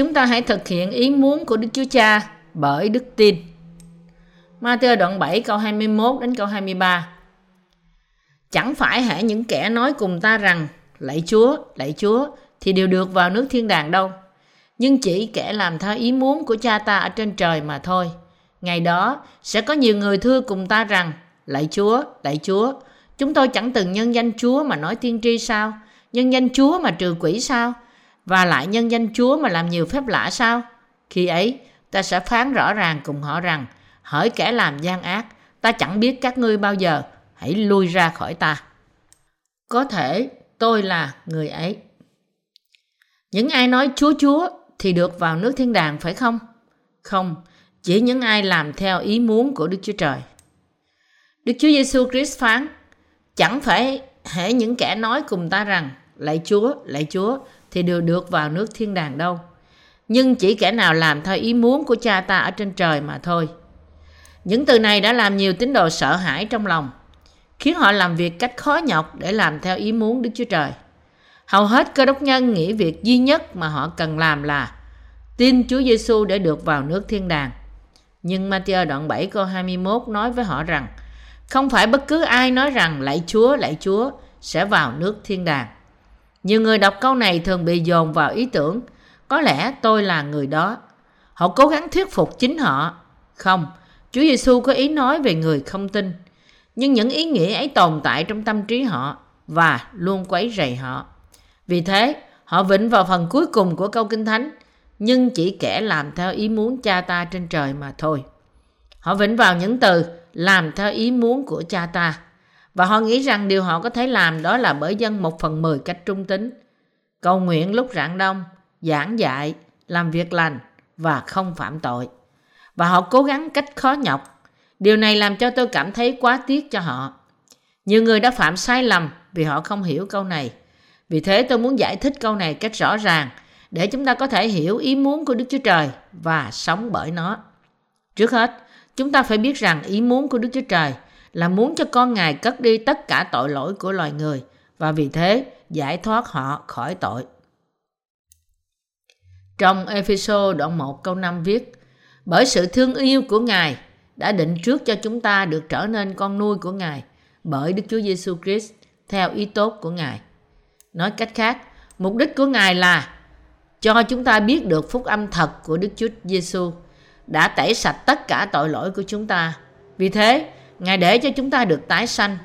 Chúng ta hãy thực hiện ý muốn của Đức Chúa Cha bởi đức tin. Matthew đoạn 7 câu 21 đến câu 23 Chẳng phải hãy những kẻ nói cùng ta rằng Lạy Chúa, lạy Chúa thì đều được vào nước thiên đàng đâu. Nhưng chỉ kẻ làm theo ý muốn của cha ta ở trên trời mà thôi. Ngày đó sẽ có nhiều người thưa cùng ta rằng Lạy Chúa, lạy Chúa, chúng tôi chẳng từng nhân danh Chúa mà nói tiên tri sao? Nhân danh Chúa mà trừ quỷ sao? Và lại nhân danh Chúa mà làm nhiều phép lạ sao? Khi ấy, ta sẽ phán rõ ràng cùng họ rằng hỡi kẻ làm gian ác, ta chẳng biết các ngươi bao giờ, hãy lui ra khỏi ta. Có thể tôi là người ấy. Những ai nói Chúa Chúa thì được vào nước thiên đàng phải không? Không, chỉ những ai làm theo ý muốn của Đức Chúa Trời. Đức Chúa Giêsu Christ phán, chẳng phải hễ những kẻ nói cùng ta rằng lạy Chúa, lạy Chúa thì đều được vào nước thiên đàng đâu. Nhưng chỉ kẻ nào làm theo ý muốn của cha ta ở trên trời mà thôi. Những từ này đã làm nhiều tín đồ sợ hãi trong lòng, khiến họ làm việc cách khó nhọc để làm theo ý muốn Đức Chúa Trời. Hầu hết cơ đốc nhân nghĩ việc duy nhất mà họ cần làm là tin Chúa Giêsu để được vào nước thiên đàng. Nhưng Matthew đoạn 7 câu 21 nói với họ rằng không phải bất cứ ai nói rằng lạy Chúa, lạy Chúa sẽ vào nước thiên đàng. Nhiều người đọc câu này thường bị dồn vào ý tưởng có lẽ tôi là người đó. Họ cố gắng thuyết phục chính họ. Không, Chúa Giêsu có ý nói về người không tin. Nhưng những ý nghĩa ấy tồn tại trong tâm trí họ và luôn quấy rầy họ. Vì thế, họ vịnh vào phần cuối cùng của câu Kinh Thánh, nhưng chỉ kẻ làm theo ý muốn cha ta trên trời mà thôi. Họ vịnh vào những từ làm theo ý muốn của cha ta. Và họ nghĩ rằng điều họ có thể làm đó là bởi dân một phần mười cách trung tính. Cầu nguyện lúc rạng đông, giảng dạy, làm việc lành và không phạm tội. Và họ cố gắng cách khó nhọc. Điều này làm cho tôi cảm thấy quá tiếc cho họ. Nhiều người đã phạm sai lầm vì họ không hiểu câu này. Vì thế tôi muốn giải thích câu này cách rõ ràng để chúng ta có thể hiểu ý muốn của Đức Chúa Trời và sống bởi nó. Trước hết, chúng ta phải biết rằng ý muốn của Đức Chúa Trời là muốn cho con Ngài cất đi tất cả tội lỗi của loài người và vì thế giải thoát họ khỏi tội. Trong Epheso đoạn 1 câu 5 viết Bởi sự thương yêu của Ngài đã định trước cho chúng ta được trở nên con nuôi của Ngài bởi Đức Chúa Giêsu Christ theo ý tốt của Ngài. Nói cách khác, mục đích của Ngài là cho chúng ta biết được phúc âm thật của Đức Chúa Giêsu đã tẩy sạch tất cả tội lỗi của chúng ta. Vì thế, Ngài để cho chúng ta được tái sanh.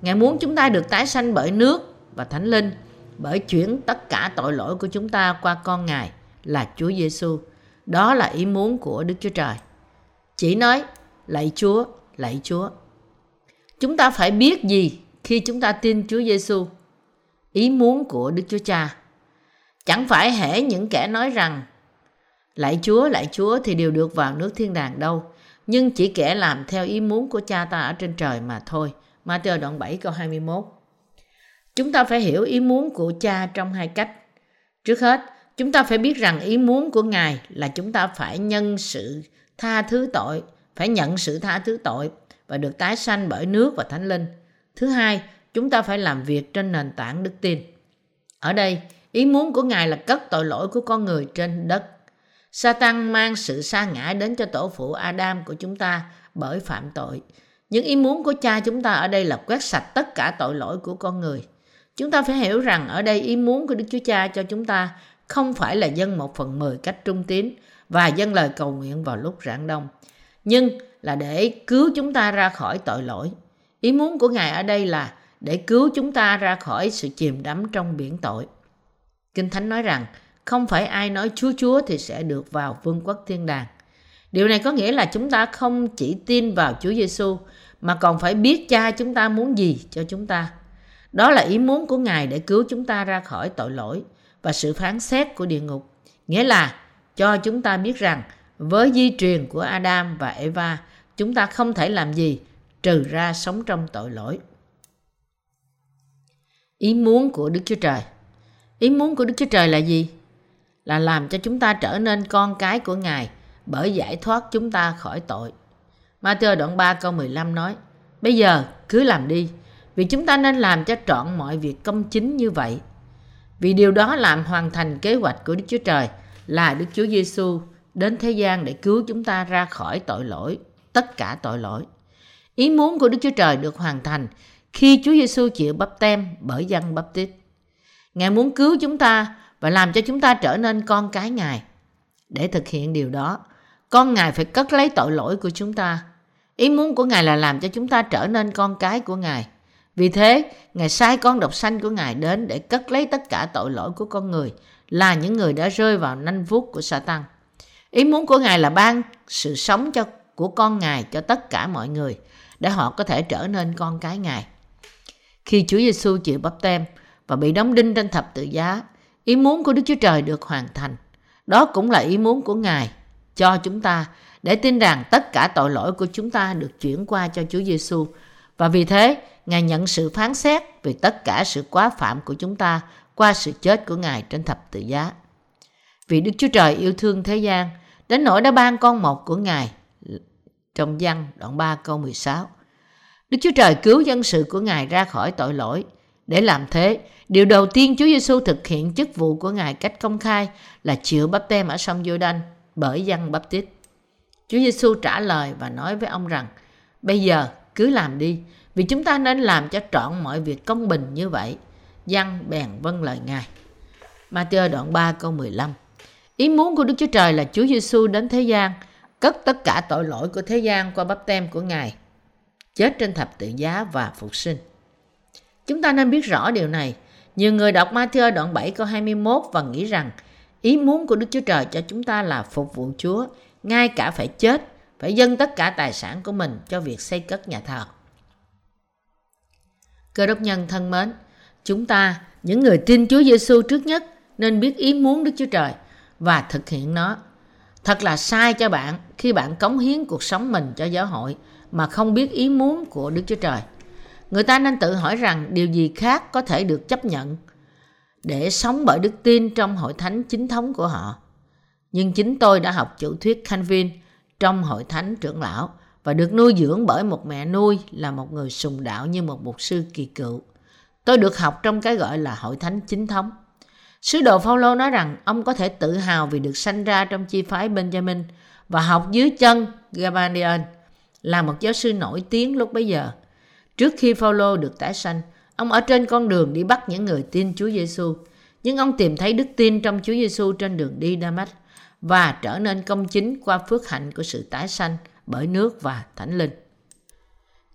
Ngài muốn chúng ta được tái sanh bởi nước và Thánh Linh, bởi chuyển tất cả tội lỗi của chúng ta qua con Ngài là Chúa Giêsu. Đó là ý muốn của Đức Chúa Trời. Chỉ nói lạy Chúa, lạy Chúa. Chúng ta phải biết gì khi chúng ta tin Chúa Giêsu? Ý muốn của Đức Chúa Cha. Chẳng phải hễ những kẻ nói rằng lạy Chúa, lạy Chúa thì đều được vào nước thiên đàng đâu. Nhưng chỉ kẻ làm theo ý muốn của cha ta ở trên trời mà thôi. Matthew đoạn 7 câu 21 Chúng ta phải hiểu ý muốn của cha trong hai cách. Trước hết, chúng ta phải biết rằng ý muốn của Ngài là chúng ta phải nhân sự tha thứ tội, phải nhận sự tha thứ tội và được tái sanh bởi nước và thánh linh. Thứ hai, chúng ta phải làm việc trên nền tảng đức tin. Ở đây, ý muốn của Ngài là cất tội lỗi của con người trên đất. Satan mang sự sa ngã đến cho tổ phụ Adam của chúng ta bởi phạm tội. Những ý muốn của cha chúng ta ở đây là quét sạch tất cả tội lỗi của con người. Chúng ta phải hiểu rằng ở đây ý muốn của Đức Chúa Cha cho chúng ta không phải là dân một phần mười cách trung tín và dân lời cầu nguyện vào lúc rạng đông, nhưng là để cứu chúng ta ra khỏi tội lỗi. Ý muốn của Ngài ở đây là để cứu chúng ta ra khỏi sự chìm đắm trong biển tội. Kinh Thánh nói rằng không phải ai nói Chúa Chúa thì sẽ được vào vương quốc thiên đàng. Điều này có nghĩa là chúng ta không chỉ tin vào Chúa Giêsu mà còn phải biết cha chúng ta muốn gì cho chúng ta. Đó là ý muốn của Ngài để cứu chúng ta ra khỏi tội lỗi và sự phán xét của địa ngục. Nghĩa là cho chúng ta biết rằng với di truyền của Adam và Eva, chúng ta không thể làm gì trừ ra sống trong tội lỗi. Ý muốn của Đức Chúa Trời Ý muốn của Đức Chúa Trời là gì? Là làm cho chúng ta trở nên con cái của Ngài bởi giải thoát chúng ta khỏi tội. Matthew đoạn 3 câu 15 nói Bây giờ cứ làm đi vì chúng ta nên làm cho trọn mọi việc công chính như vậy. Vì điều đó làm hoàn thành kế hoạch của Đức Chúa Trời là Đức Chúa Giêsu đến thế gian để cứu chúng ta ra khỏi tội lỗi, tất cả tội lỗi. Ý muốn của Đức Chúa Trời được hoàn thành khi Chúa Giêsu chịu bắp tem bởi dân bắp tít. Ngài muốn cứu chúng ta và làm cho chúng ta trở nên con cái Ngài. Để thực hiện điều đó, con Ngài phải cất lấy tội lỗi của chúng ta. Ý muốn của Ngài là làm cho chúng ta trở nên con cái của Ngài. Vì thế, Ngài sai con độc sanh của Ngài đến để cất lấy tất cả tội lỗi của con người, là những người đã rơi vào nanh vuốt của Satan. Ý muốn của Ngài là ban sự sống cho của con Ngài cho tất cả mọi người, để họ có thể trở nên con cái Ngài. Khi Chúa Giêsu chịu bắp tem và bị đóng đinh trên thập tự giá, ý muốn của Đức Chúa Trời được hoàn thành. Đó cũng là ý muốn của Ngài cho chúng ta để tin rằng tất cả tội lỗi của chúng ta được chuyển qua cho Chúa Giêsu và vì thế Ngài nhận sự phán xét về tất cả sự quá phạm của chúng ta qua sự chết của Ngài trên thập tự giá. Vì Đức Chúa Trời yêu thương thế gian, đến nỗi đã ban con một của Ngài. Trong văn đoạn 3 câu 16. Đức Chúa Trời cứu dân sự của Ngài ra khỏi tội lỗi. Để làm thế, điều đầu tiên Chúa Giêsu thực hiện chức vụ của Ngài cách công khai là chịu bắp tem ở sông Giô-đanh bởi dân bắp tít. Chúa Giêsu trả lời và nói với ông rằng: "Bây giờ cứ làm đi, vì chúng ta nên làm cho trọn mọi việc công bình như vậy." Dân bèn vâng lời Ngài. Matthew đoạn 3 câu 15. Ý muốn của Đức Chúa Trời là Chúa Giêsu đến thế gian, cất tất cả tội lỗi của thế gian qua bắp tem của Ngài, chết trên thập tự giá và phục sinh. Chúng ta nên biết rõ điều này. Nhiều người đọc Matthew đoạn 7 câu 21 và nghĩ rằng ý muốn của Đức Chúa Trời cho chúng ta là phục vụ Chúa, ngay cả phải chết, phải dâng tất cả tài sản của mình cho việc xây cất nhà thờ. Cơ đốc nhân thân mến, chúng ta, những người tin Chúa Giêsu trước nhất, nên biết ý muốn Đức Chúa Trời và thực hiện nó. Thật là sai cho bạn khi bạn cống hiến cuộc sống mình cho giáo hội mà không biết ý muốn của Đức Chúa Trời. Người ta nên tự hỏi rằng điều gì khác có thể được chấp nhận để sống bởi đức tin trong hội thánh chính thống của họ. Nhưng chính tôi đã học chủ thuyết Calvin trong hội thánh trưởng lão và được nuôi dưỡng bởi một mẹ nuôi là một người sùng đạo như một mục sư kỳ cựu. Tôi được học trong cái gọi là hội thánh chính thống. Sứ đồ Phaolô nói rằng ông có thể tự hào vì được sanh ra trong chi phái Benjamin và học dưới chân Gamaliel là một giáo sư nổi tiếng lúc bấy giờ. Trước khi Phaolô được tái sanh, ông ở trên con đường đi bắt những người tin Chúa Giêsu, nhưng ông tìm thấy đức tin trong Chúa Giêsu trên đường đi Damas và trở nên công chính qua phước hạnh của sự tái sanh bởi nước và thánh linh.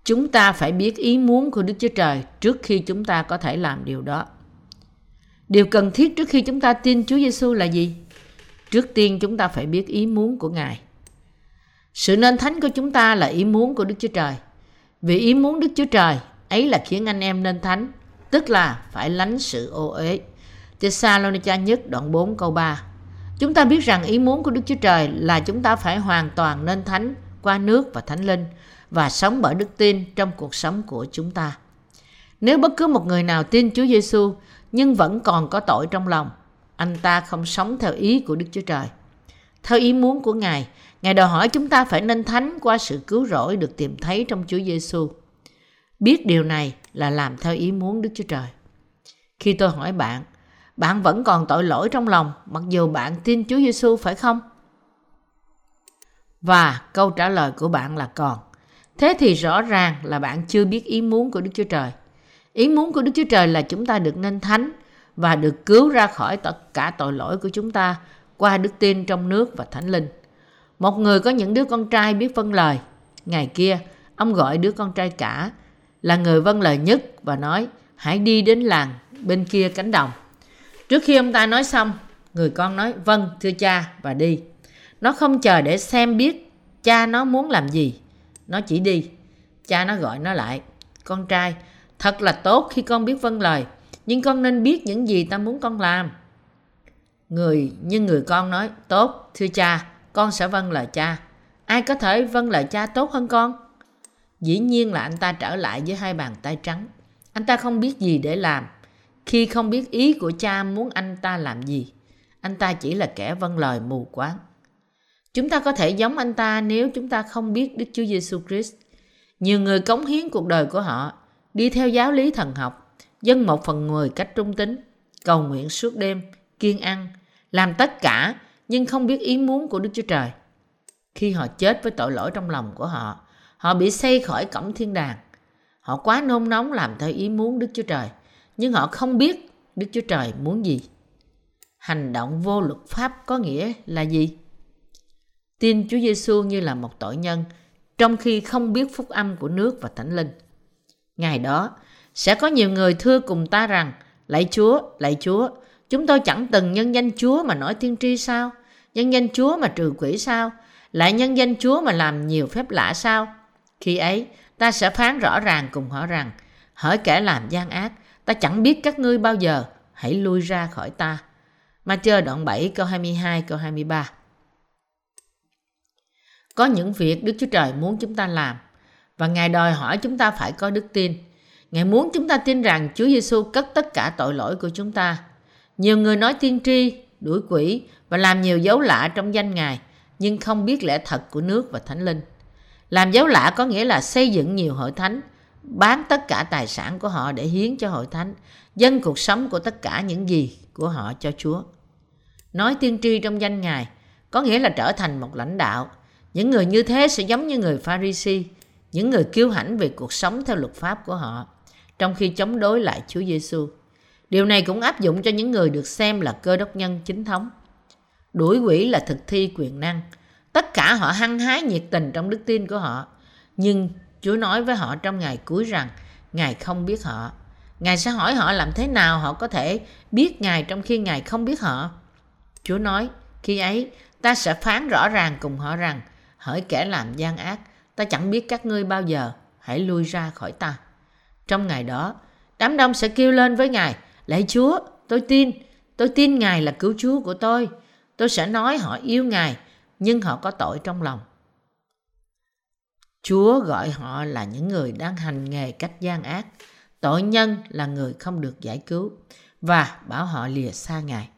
Chúng ta phải biết ý muốn của Đức Chúa Trời trước khi chúng ta có thể làm điều đó. Điều cần thiết trước khi chúng ta tin Chúa Giêsu là gì? Trước tiên chúng ta phải biết ý muốn của Ngài. Sự nên thánh của chúng ta là ý muốn của Đức Chúa Trời. Vì ý muốn Đức Chúa Trời ấy là khiến anh em nên thánh, tức là phải lánh sự ô uế. Thessalonica nhất đoạn 4 câu 3. Chúng ta biết rằng ý muốn của Đức Chúa Trời là chúng ta phải hoàn toàn nên thánh qua nước và thánh linh và sống bởi đức tin trong cuộc sống của chúng ta. Nếu bất cứ một người nào tin Chúa Giêsu nhưng vẫn còn có tội trong lòng, anh ta không sống theo ý của Đức Chúa Trời. Theo ý muốn của Ngài, Ngài đòi hỏi chúng ta phải nên thánh qua sự cứu rỗi được tìm thấy trong Chúa Giêsu. Biết điều này là làm theo ý muốn Đức Chúa Trời. Khi tôi hỏi bạn, bạn vẫn còn tội lỗi trong lòng mặc dù bạn tin Chúa Giêsu phải không? Và câu trả lời của bạn là còn. Thế thì rõ ràng là bạn chưa biết ý muốn của Đức Chúa Trời. Ý muốn của Đức Chúa Trời là chúng ta được nên thánh và được cứu ra khỏi tất cả tội lỗi của chúng ta qua đức tin trong nước và thánh linh. Một người có những đứa con trai biết vâng lời. Ngày kia, ông gọi đứa con trai cả là người vâng lời nhất và nói hãy đi đến làng bên kia cánh đồng. Trước khi ông ta nói xong, người con nói vâng thưa cha và đi. Nó không chờ để xem biết cha nó muốn làm gì. Nó chỉ đi. Cha nó gọi nó lại. Con trai, thật là tốt khi con biết vâng lời. Nhưng con nên biết những gì ta muốn con làm. Người nhưng người con nói, tốt, thưa cha, con sẽ vâng lời cha. Ai có thể vâng lời cha tốt hơn con? Dĩ nhiên là anh ta trở lại với hai bàn tay trắng. Anh ta không biết gì để làm. Khi không biết ý của cha muốn anh ta làm gì, anh ta chỉ là kẻ vâng lời mù quáng. Chúng ta có thể giống anh ta nếu chúng ta không biết Đức Chúa Giêsu Christ. Nhiều người cống hiến cuộc đời của họ, đi theo giáo lý thần học, dân một phần người cách trung tính, cầu nguyện suốt đêm, kiên ăn, làm tất cả nhưng không biết ý muốn của Đức Chúa Trời. Khi họ chết với tội lỗi trong lòng của họ, họ bị xây khỏi cổng thiên đàng. Họ quá nôn nóng làm theo ý muốn Đức Chúa Trời, nhưng họ không biết Đức Chúa Trời muốn gì. Hành động vô luật pháp có nghĩa là gì? Tin Chúa Giêsu như là một tội nhân, trong khi không biết phúc âm của nước và Thánh Linh. Ngày đó, sẽ có nhiều người thưa cùng ta rằng, Lạy Chúa, lạy Chúa, chúng tôi chẳng từng nhân danh Chúa mà nói tiên tri sao? Nhân danh Chúa mà trừ quỷ sao? Lại nhân danh Chúa mà làm nhiều phép lạ sao? Khi ấy, ta sẽ phán rõ ràng cùng họ rằng, hỡi kẻ làm gian ác, ta chẳng biết các ngươi bao giờ, hãy lui ra khỏi ta. Matthew đoạn 7 câu 22 câu 23 Có những việc Đức Chúa Trời muốn chúng ta làm và Ngài đòi hỏi chúng ta phải có đức tin. Ngài muốn chúng ta tin rằng Chúa Giêsu cất tất cả tội lỗi của chúng ta. Nhiều người nói tiên tri, đuổi quỷ và làm nhiều dấu lạ trong danh Ngài, nhưng không biết lẽ thật của nước và Thánh Linh. Làm dấu lạ có nghĩa là xây dựng nhiều hội thánh, bán tất cả tài sản của họ để hiến cho hội thánh, dâng cuộc sống của tất cả những gì của họ cho Chúa. Nói tiên tri trong danh Ngài có nghĩa là trở thành một lãnh đạo. Những người như thế sẽ giống như người Pharisee, những người kiêu hãnh về cuộc sống theo luật pháp của họ, trong khi chống đối lại Chúa Giêsu. Điều này cũng áp dụng cho những người được xem là cơ đốc nhân chính thống. Đuổi quỷ là thực thi quyền năng. Tất cả họ hăng hái nhiệt tình trong đức tin của họ. Nhưng Chúa nói với họ trong ngày cuối rằng Ngài không biết họ. Ngài sẽ hỏi họ làm thế nào họ có thể biết Ngài trong khi Ngài không biết họ. Chúa nói, khi ấy ta sẽ phán rõ ràng cùng họ rằng hỡi kẻ làm gian ác, ta chẳng biết các ngươi bao giờ, hãy lui ra khỏi ta. Trong ngày đó, đám đông sẽ kêu lên với Ngài, lạy Chúa, tôi tin, tôi tin Ngài là cứu Chúa của tôi. Tôi sẽ nói họ yêu Ngài, nhưng họ có tội trong lòng. Chúa gọi họ là những người đang hành nghề cách gian ác. Tội nhân là người không được giải cứu và bảo họ lìa xa Ngài.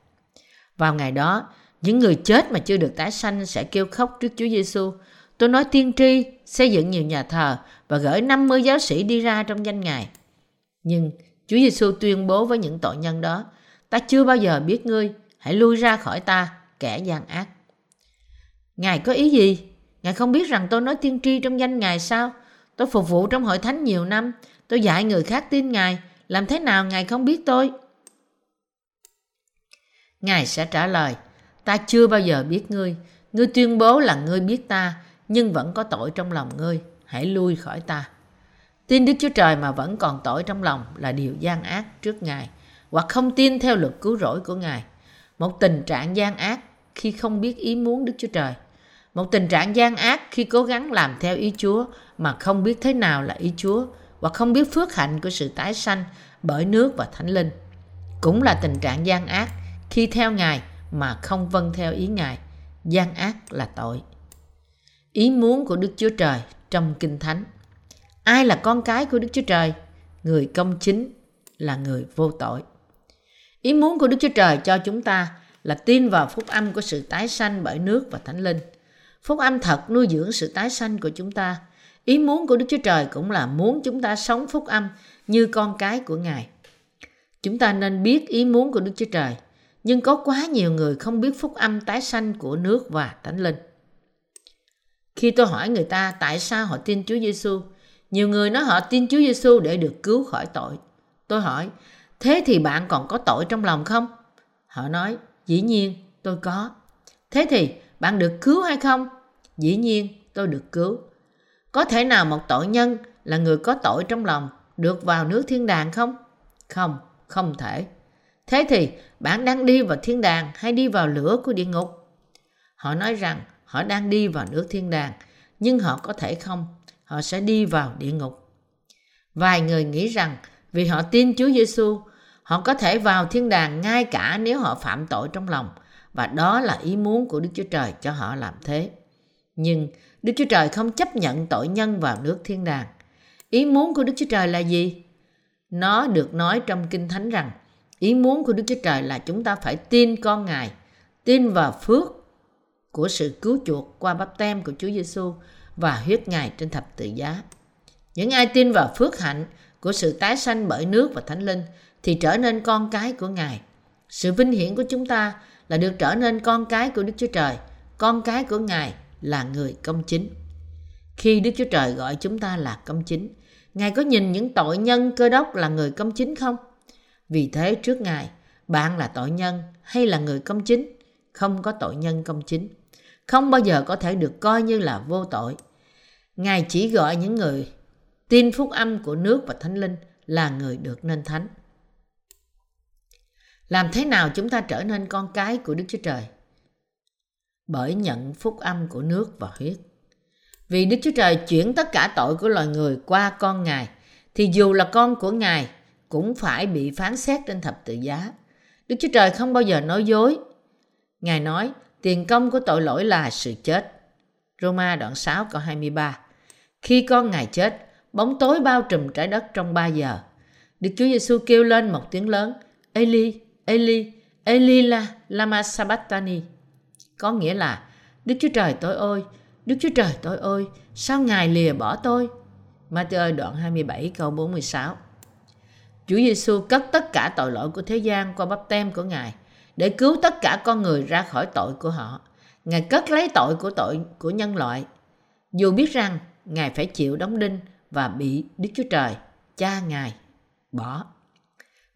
Vào ngày đó, những người chết mà chưa được tái sanh sẽ kêu khóc trước Chúa Giêsu. Tôi nói tiên tri, xây dựng nhiều nhà thờ và gửi 50 giáo sĩ đi ra trong danh Ngài. Nhưng Chúa Giêsu tuyên bố với những tội nhân đó, ta chưa bao giờ biết ngươi, hãy lui ra khỏi ta, kẻ gian ác. Ngài có ý gì? Ngài không biết rằng tôi nói tiên tri trong danh Ngài sao? Tôi phục vụ trong hội thánh nhiều năm, tôi dạy người khác tin Ngài, làm thế nào Ngài không biết tôi? Ngài sẽ trả lời, ta chưa bao giờ biết ngươi, ngươi tuyên bố là ngươi biết ta, nhưng vẫn có tội trong lòng ngươi, hãy lui khỏi ta. Tin Đức Chúa Trời mà vẫn còn tội trong lòng là điều gian ác trước Ngài, hoặc không tin theo luật cứu rỗi của Ngài. Một tình trạng gian ác khi không biết ý muốn Đức Chúa Trời. Một tình trạng gian ác khi cố gắng làm theo ý Chúa mà không biết thế nào là ý Chúa hoặc không biết phước hạnh của sự tái sanh bởi nước và thánh linh. Cũng là tình trạng gian ác khi theo Ngài mà không vâng theo ý Ngài. Gian ác là tội. Ý muốn của Đức Chúa Trời trong Kinh Thánh. Ai là con cái của Đức Chúa Trời? Người công chính là người vô tội. Ý muốn của Đức Chúa Trời cho chúng ta là tin vào phúc âm của sự tái sanh bởi nước và thánh linh. Phúc âm thật nuôi dưỡng sự tái sanh của chúng ta. Ý muốn của Đức Chúa Trời cũng là muốn chúng ta sống phúc âm như con cái của Ngài. Chúng ta nên biết ý muốn của Đức Chúa Trời, nhưng có quá nhiều người không biết phúc âm tái sanh của nước và thánh linh. Khi tôi hỏi người ta tại sao họ tin Chúa Giêsu, nhiều người nói họ tin Chúa Giêsu để được cứu khỏi tội. Tôi hỏi, thế thì bạn còn có tội trong lòng không? Họ nói, dĩ nhiên tôi có. Thế thì bạn được cứu hay không? Dĩ nhiên tôi được cứu. Có thể nào một tội nhân là người có tội trong lòng được vào nước thiên đàng không? Không, không thể. Thế thì bạn đang đi vào thiên đàng hay đi vào lửa của địa ngục? Họ nói rằng họ đang đi vào nước thiên đàng, nhưng họ có thể không, họ sẽ đi vào địa ngục. Vài người nghĩ rằng vì họ tin Chúa Giêsu, họ có thể vào thiên đàng ngay cả nếu họ phạm tội trong lòng và đó là ý muốn của Đức Chúa Trời cho họ làm thế. Nhưng Đức Chúa Trời không chấp nhận tội nhân vào nước thiên đàng. Ý muốn của Đức Chúa Trời là gì? Nó được nói trong Kinh Thánh rằng ý muốn của Đức Chúa Trời là chúng ta phải tin con Ngài, tin vào phước của sự cứu chuộc qua bắp tem của Chúa Giêsu và huyết Ngài trên thập tự giá. Những ai tin vào phước hạnh của sự tái sanh bởi nước và thánh linh thì trở nên con cái của Ngài. Sự vinh hiển của chúng ta là được trở nên con cái của Đức Chúa Trời. Con cái của Ngài là người công chính. Khi Đức Chúa Trời gọi chúng ta là công chính, Ngài có nhìn những tội nhân cơ đốc là người công chính không? Vì thế trước Ngài, bạn là tội nhân hay là người công chính? Không có tội nhân công chính. Không bao giờ có thể được coi như là vô tội. Ngài chỉ gọi những người tin phúc âm của nước và thánh linh là người được nên thánh. Làm thế nào chúng ta trở nên con cái của Đức Chúa Trời? Bởi nhận phúc âm của nước và huyết. Vì Đức Chúa Trời chuyển tất cả tội của loài người qua con Ngài, thì dù là con của Ngài cũng phải bị phán xét trên thập tự giá. Đức Chúa Trời không bao giờ nói dối. Ngài nói, tiền công của tội lỗi là sự chết. Roma đoạn 6 câu 23 khi con Ngài chết, bóng tối bao trùm trái đất trong 3 giờ. Đức Chúa Giêsu kêu lên một tiếng lớn, Eli, Eli, Eli la, lama sabatani. Có nghĩa là, Đức Chúa Trời tôi ơi, Đức Chúa Trời tôi ơi, sao Ngài lìa bỏ tôi? Matthew đoạn 27 câu 46 Chúa Giêsu cất tất cả tội lỗi của thế gian qua bắp tem của Ngài để cứu tất cả con người ra khỏi tội của họ. Ngài cất lấy tội của tội của nhân loại. Dù biết rằng Ngài phải chịu đóng đinh và bị Đức Chúa Trời, cha Ngài, bỏ.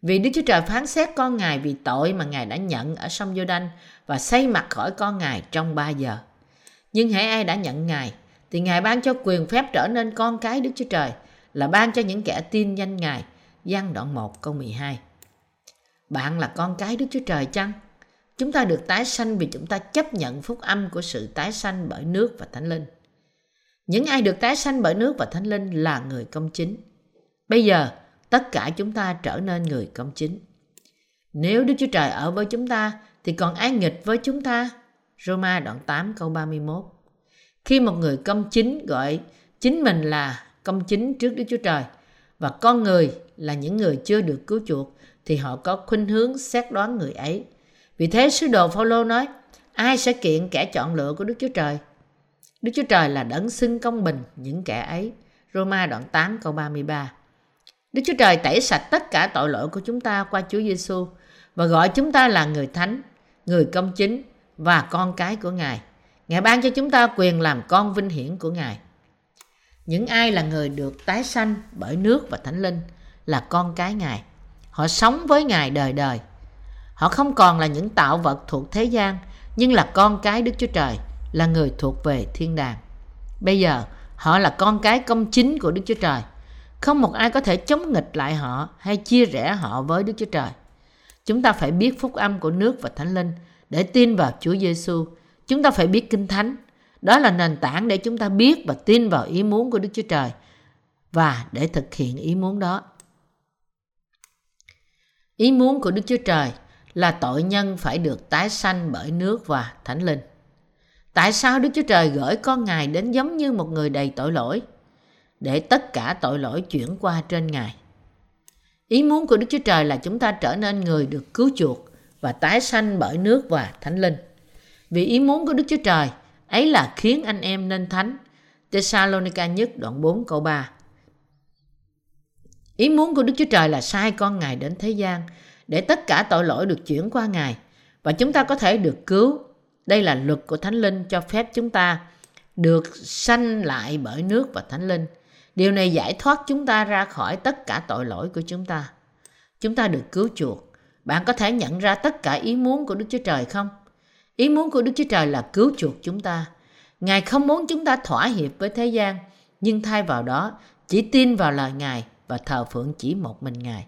Vì Đức Chúa Trời phán xét con Ngài vì tội mà Ngài đã nhận ở sông giô đanh và xây mặt khỏi con Ngài trong 3 giờ. Nhưng hãy ai đã nhận Ngài, thì Ngài ban cho quyền phép trở nên con cái Đức Chúa Trời, là ban cho những kẻ tin danh Ngài. Giăng đoạn 1 câu 12 Bạn là con cái Đức Chúa Trời chăng? Chúng ta được tái sanh vì chúng ta chấp nhận phúc âm của sự tái sanh bởi nước và thánh linh. Những ai được tái sanh bởi nước và thánh linh là người công chính. Bây giờ, tất cả chúng ta trở nên người công chính. Nếu Đức Chúa Trời ở với chúng ta, thì còn ai nghịch với chúng ta? Roma đoạn 8 câu 31 Khi một người công chính gọi chính mình là công chính trước Đức Chúa Trời và con người là những người chưa được cứu chuộc thì họ có khuynh hướng xét đoán người ấy. Vì thế sứ đồ Phaolô nói, ai sẽ kiện kẻ chọn lựa của Đức Chúa Trời? Đức Chúa Trời là đấng xưng công bình những kẻ ấy. Roma đoạn 8 câu 33 Đức Chúa Trời tẩy sạch tất cả tội lỗi của chúng ta qua Chúa Giêsu và gọi chúng ta là người thánh, người công chính và con cái của Ngài. Ngài ban cho chúng ta quyền làm con vinh hiển của Ngài. Những ai là người được tái sanh bởi nước và thánh linh là con cái Ngài. Họ sống với Ngài đời đời. Họ không còn là những tạo vật thuộc thế gian, nhưng là con cái Đức Chúa Trời, là người thuộc về thiên đàng. Bây giờ, họ là con cái công chính của Đức Chúa Trời. Không một ai có thể chống nghịch lại họ hay chia rẽ họ với Đức Chúa Trời. Chúng ta phải biết phúc âm của nước và thánh linh để tin vào Chúa Giêsu. Chúng ta phải biết kinh thánh. Đó là nền tảng để chúng ta biết và tin vào ý muốn của Đức Chúa Trời và để thực hiện ý muốn đó. Ý muốn của Đức Chúa Trời là tội nhân phải được tái sanh bởi nước và thánh linh. Tại sao Đức Chúa Trời gửi con Ngài đến giống như một người đầy tội lỗi? Để tất cả tội lỗi chuyển qua trên Ngài. Ý muốn của Đức Chúa Trời là chúng ta trở nên người được cứu chuộc và tái sanh bởi nước và thánh linh. Vì ý muốn của Đức Chúa Trời, ấy là khiến anh em nên thánh. Thessalonica nhất đoạn 4 câu 3 Ý muốn của Đức Chúa Trời là sai con Ngài đến thế gian để tất cả tội lỗi được chuyển qua Ngài và chúng ta có thể được cứu. Đây là luật của Thánh Linh cho phép chúng ta được sanh lại bởi nước và Thánh Linh. Điều này giải thoát chúng ta ra khỏi tất cả tội lỗi của chúng ta. Chúng ta được cứu chuộc. Bạn có thể nhận ra tất cả ý muốn của Đức Chúa Trời không? Ý muốn của Đức Chúa Trời là cứu chuộc chúng ta. Ngài không muốn chúng ta thỏa hiệp với thế gian, nhưng thay vào đó chỉ tin vào lời Ngài và thờ phượng chỉ một mình Ngài.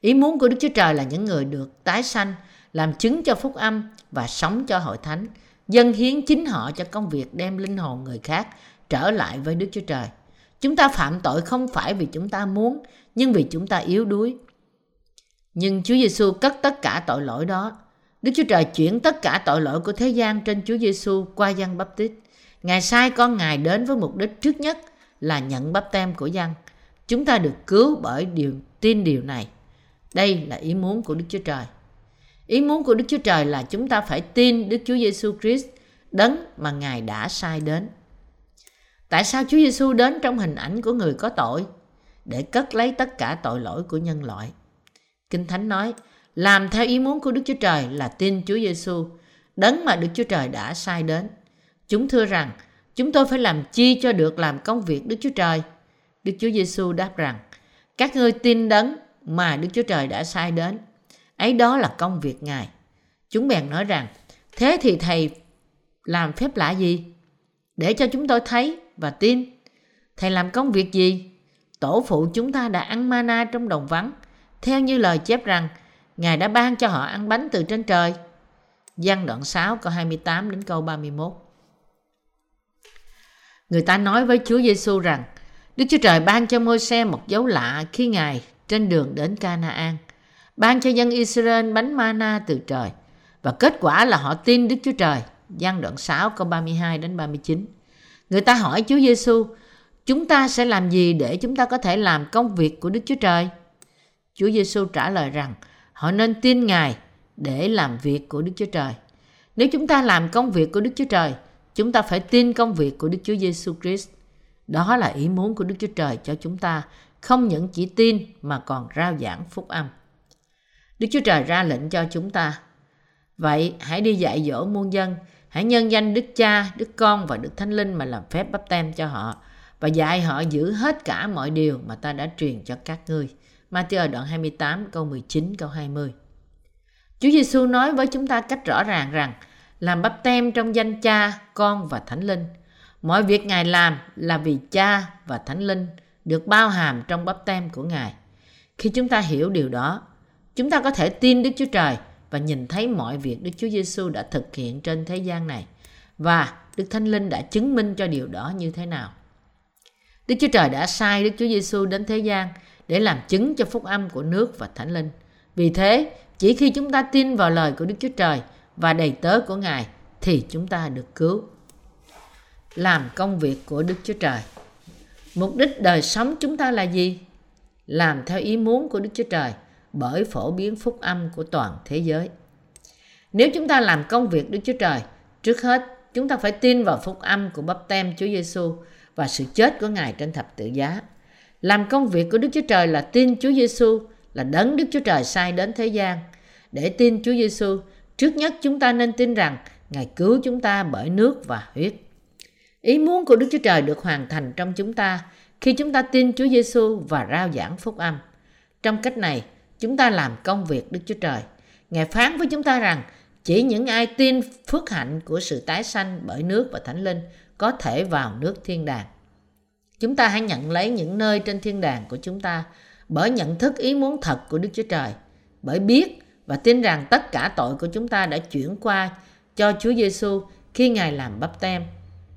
Ý muốn của Đức Chúa Trời là những người được tái sanh, làm chứng cho phúc âm và sống cho hội thánh, dâng hiến chính họ cho công việc đem linh hồn người khác trở lại với Đức Chúa Trời. Chúng ta phạm tội không phải vì chúng ta muốn, nhưng vì chúng ta yếu đuối. Nhưng Chúa Giêsu cất tất cả tội lỗi đó. Đức Chúa Trời chuyển tất cả tội lỗi của thế gian trên Chúa Giêsu qua dân bắp tít. Ngài sai con Ngài đến với mục đích trước nhất là nhận bắp tem của dân. Chúng ta được cứu bởi điều tin điều này. Đây là ý muốn của Đức Chúa Trời. Ý muốn của Đức Chúa Trời là chúng ta phải tin Đức Chúa Giêsu Christ đấng mà Ngài đã sai đến. Tại sao Chúa Giêsu đến trong hình ảnh của người có tội? Để cất lấy tất cả tội lỗi của nhân loại. Kinh Thánh nói, làm theo ý muốn của Đức Chúa Trời là tin Chúa Giêsu, đấng mà Đức Chúa Trời đã sai đến. Chúng thưa rằng, chúng tôi phải làm chi cho được làm công việc Đức Chúa Trời? Đức Chúa Giêsu đáp rằng, các ngươi tin đấng mà Đức Chúa Trời đã sai đến. Ấy đó là công việc Ngài. Chúng bèn nói rằng, thế thì Thầy làm phép lạ gì? Để cho chúng tôi thấy và tin. Thầy làm công việc gì? Tổ phụ chúng ta đã ăn mana trong đồng vắng, theo như lời chép rằng, Ngài đã ban cho họ ăn bánh từ trên trời. Giăng đoạn 6 câu 28 đến câu 31. Người ta nói với Chúa Giêsu rằng Đức Chúa Trời ban cho Môi-se một dấu lạ khi Ngài trên đường đến Canaan, ban cho dân Israel bánh mana từ trời và kết quả là họ tin Đức Chúa Trời. Giăng đoạn 6 câu 32 đến 39. Người ta hỏi Chúa Giêsu, chúng ta sẽ làm gì để chúng ta có thể làm công việc của Đức Chúa Trời? Chúa Giêsu trả lời rằng họ nên tin Ngài để làm việc của Đức Chúa Trời. Nếu chúng ta làm công việc của Đức Chúa Trời, chúng ta phải tin công việc của Đức Chúa Giêsu Christ. Đó là ý muốn của Đức Chúa Trời cho chúng ta, không những chỉ tin mà còn rao giảng phúc âm. Đức Chúa Trời ra lệnh cho chúng ta. Vậy hãy đi dạy dỗ muôn dân, hãy nhân danh Đức Cha, Đức Con và Đức Thánh Linh mà làm phép bắp tem cho họ và dạy họ giữ hết cả mọi điều mà ta đã truyền cho các ngươi. Matthew đoạn 28 câu 19 câu 20. Chúa Giêsu nói với chúng ta cách rõ ràng rằng làm bắp tem trong danh Cha, Con và Thánh Linh. Mọi việc Ngài làm là vì Cha và Thánh Linh được bao hàm trong bắp tem của Ngài. Khi chúng ta hiểu điều đó, chúng ta có thể tin Đức Chúa Trời và nhìn thấy mọi việc Đức Chúa Giêsu đã thực hiện trên thế gian này và Đức Thánh Linh đã chứng minh cho điều đó như thế nào. Đức Chúa Trời đã sai Đức Chúa Giêsu đến thế gian để làm chứng cho phúc âm của nước và Thánh Linh. Vì thế, chỉ khi chúng ta tin vào lời của Đức Chúa Trời và đầy tớ của Ngài thì chúng ta được cứu. Làm công việc của Đức Chúa Trời. Mục đích đời sống chúng ta là gì? Làm theo ý muốn của Đức Chúa Trời bởi phổ biến phúc âm của toàn thế giới. Nếu chúng ta làm công việc Đức Chúa Trời, trước hết chúng ta phải tin vào phúc âm của bắp tem Chúa Giêsu và sự chết của Ngài trên thập tự giá. Làm công việc của Đức Chúa Trời là tin Chúa Giêsu là đấng Đức Chúa Trời sai đến thế gian. Để tin Chúa Giêsu, trước nhất chúng ta nên tin rằng Ngài cứu chúng ta bởi nước và huyết. Ý muốn của Đức Chúa Trời được hoàn thành trong chúng ta khi chúng ta tin Chúa Giêsu và rao giảng phúc âm. Trong cách này, chúng ta làm công việc Đức Chúa Trời. Ngài phán với chúng ta rằng chỉ những ai tin phước hạnh của sự tái sanh bởi nước và thánh linh có thể vào nước thiên đàng. Chúng ta hãy nhận lấy những nơi trên thiên đàng của chúng ta bởi nhận thức ý muốn thật của Đức Chúa Trời, bởi biết và tin rằng tất cả tội của chúng ta đã chuyển qua cho Chúa Giêsu khi Ngài làm bắp tem,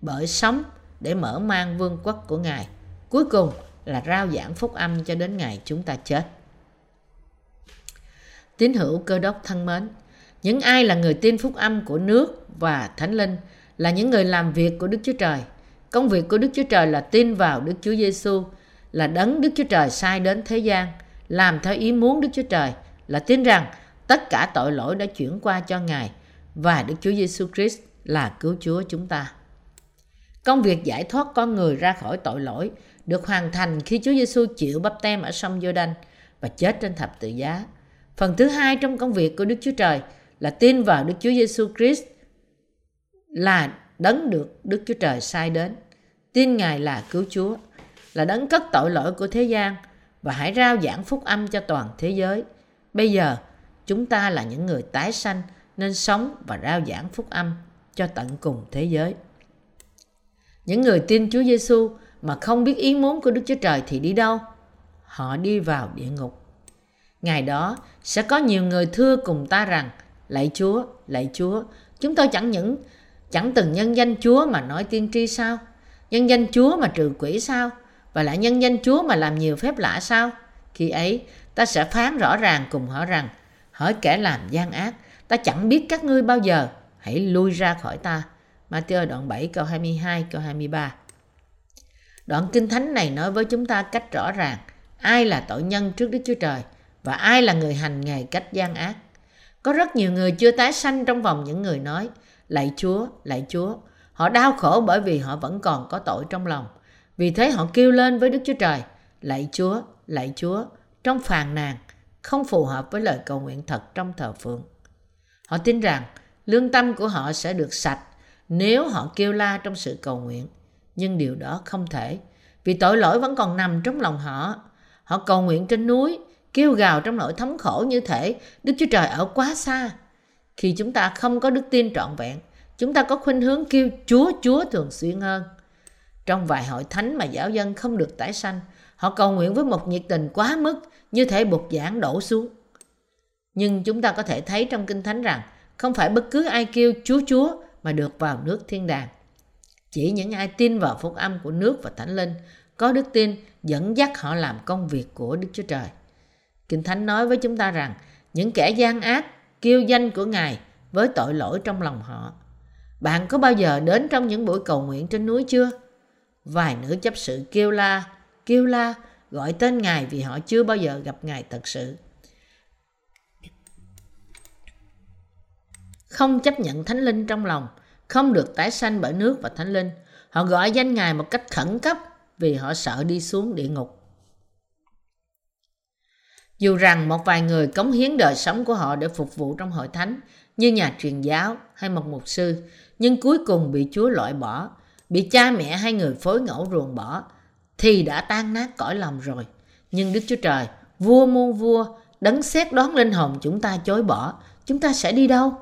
bởi sống để mở mang vương quốc của Ngài. Cuối cùng là rao giảng phúc âm cho đến ngày chúng ta chết. Tín hữu cơ đốc thân mến, những ai là người tin phúc âm của nước và thánh linh là những người làm việc của Đức Chúa Trời. Công việc của Đức Chúa Trời là tin vào Đức Chúa Giêsu là đấng Đức Chúa Trời sai đến thế gian, làm theo ý muốn Đức Chúa Trời, là tin rằng tất cả tội lỗi đã chuyển qua cho Ngài và Đức Chúa Giêsu Christ là cứu Chúa chúng ta. Công việc giải thoát con người ra khỏi tội lỗi được hoàn thành khi Chúa Giêsu chịu bắp tem ở sông Giô-đanh và chết trên thập tự giá. Phần thứ hai trong công việc của Đức Chúa Trời là tin vào Đức Chúa Giêsu Christ là đấng được Đức Chúa Trời sai đến. Tin Ngài là cứu Chúa là đấng cất tội lỗi của thế gian và hãy rao giảng phúc âm cho toàn thế giới. Bây giờ, chúng ta là những người tái sanh nên sống và rao giảng phúc âm cho tận cùng thế giới. Những người tin Chúa Giêsu mà không biết ý muốn của Đức Chúa Trời thì đi đâu? Họ đi vào địa ngục. Ngày đó sẽ có nhiều người thưa cùng ta rằng: Lạy Chúa, lạy Chúa, chúng tôi chẳng những chẳng từng nhân danh Chúa mà nói tiên tri sao? Nhân danh Chúa mà trừ quỷ sao? và lại nhân danh Chúa mà làm nhiều phép lạ sao? Khi ấy, ta sẽ phán rõ ràng cùng họ rằng, hỏi kẻ làm gian ác, ta chẳng biết các ngươi bao giờ, hãy lui ra khỏi ta. Matthew đoạn 7 câu 22 câu 23 Đoạn kinh thánh này nói với chúng ta cách rõ ràng ai là tội nhân trước Đức Chúa Trời và ai là người hành nghề cách gian ác. Có rất nhiều người chưa tái sanh trong vòng những người nói Lạy Chúa, lạy Chúa. Họ đau khổ bởi vì họ vẫn còn có tội trong lòng. Vì thế họ kêu lên với Đức Chúa Trời, lạy Chúa, lạy Chúa, trong phàn nàn không phù hợp với lời cầu nguyện thật trong thờ phượng. Họ tin rằng lương tâm của họ sẽ được sạch nếu họ kêu la trong sự cầu nguyện. Nhưng điều đó không thể, vì tội lỗi vẫn còn nằm trong lòng họ. Họ cầu nguyện trên núi, kêu gào trong nỗi thống khổ như thể Đức Chúa Trời ở quá xa. Khi chúng ta không có đức tin trọn vẹn, chúng ta có khuynh hướng kêu Chúa Chúa thường xuyên hơn. Trong vài hội thánh mà giáo dân không được tái sanh, họ cầu nguyện với một nhiệt tình quá mức như thể bục giảng đổ xuống. Nhưng chúng ta có thể thấy trong Kinh Thánh rằng không phải bất cứ ai kêu Chúa Chúa mà được vào nước thiên đàng. Chỉ những ai tin vào phúc âm của nước và thánh linh, có đức tin dẫn dắt họ làm công việc của Đức Chúa Trời. Kinh Thánh nói với chúng ta rằng những kẻ gian ác kêu danh của Ngài với tội lỗi trong lòng họ. Bạn có bao giờ đến trong những buổi cầu nguyện trên núi chưa? Vài nữ chấp sự kêu la, kêu la, gọi tên Ngài vì họ chưa bao giờ gặp Ngài thật sự. Không chấp nhận Thánh Linh trong lòng, không được tái sanh bởi nước và Thánh Linh. Họ gọi danh Ngài một cách khẩn cấp vì họ sợ đi xuống địa ngục. Dù rằng một vài người cống hiến đời sống của họ để phục vụ trong hội thánh như nhà truyền giáo hay một mục sư, nhưng cuối cùng bị Chúa loại bỏ, bị cha mẹ hay người phối ngẫu ruồng bỏ, thì đã tan nát cõi lòng rồi. Nhưng Đức Chúa Trời, vua muôn vua, đấng xét đoán linh hồn chúng ta chối bỏ, chúng ta sẽ đi đâu?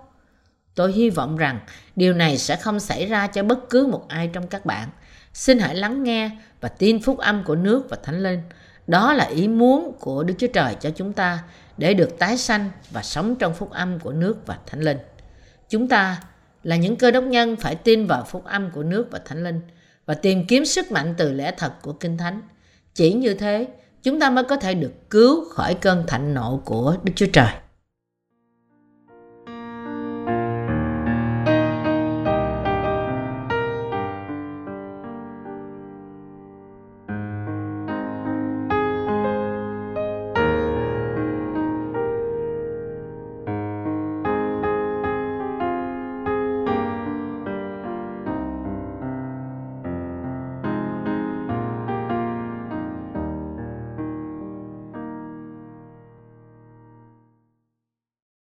Tôi hy vọng rằng điều này sẽ không xảy ra cho bất cứ một ai trong các bạn. Xin hãy lắng nghe và tin phúc âm của nước và thánh linh. Đó là ý muốn của Đức Chúa Trời cho chúng ta để được tái sanh và sống trong phúc âm của nước và thánh linh. Chúng ta là những cơ đốc nhân phải tin vào phúc âm của nước và thánh linh và tìm kiếm sức mạnh từ lẽ thật của Kinh Thánh. Chỉ như thế, chúng ta mới có thể được cứu khỏi cơn thạnh nộ của Đức Chúa Trời.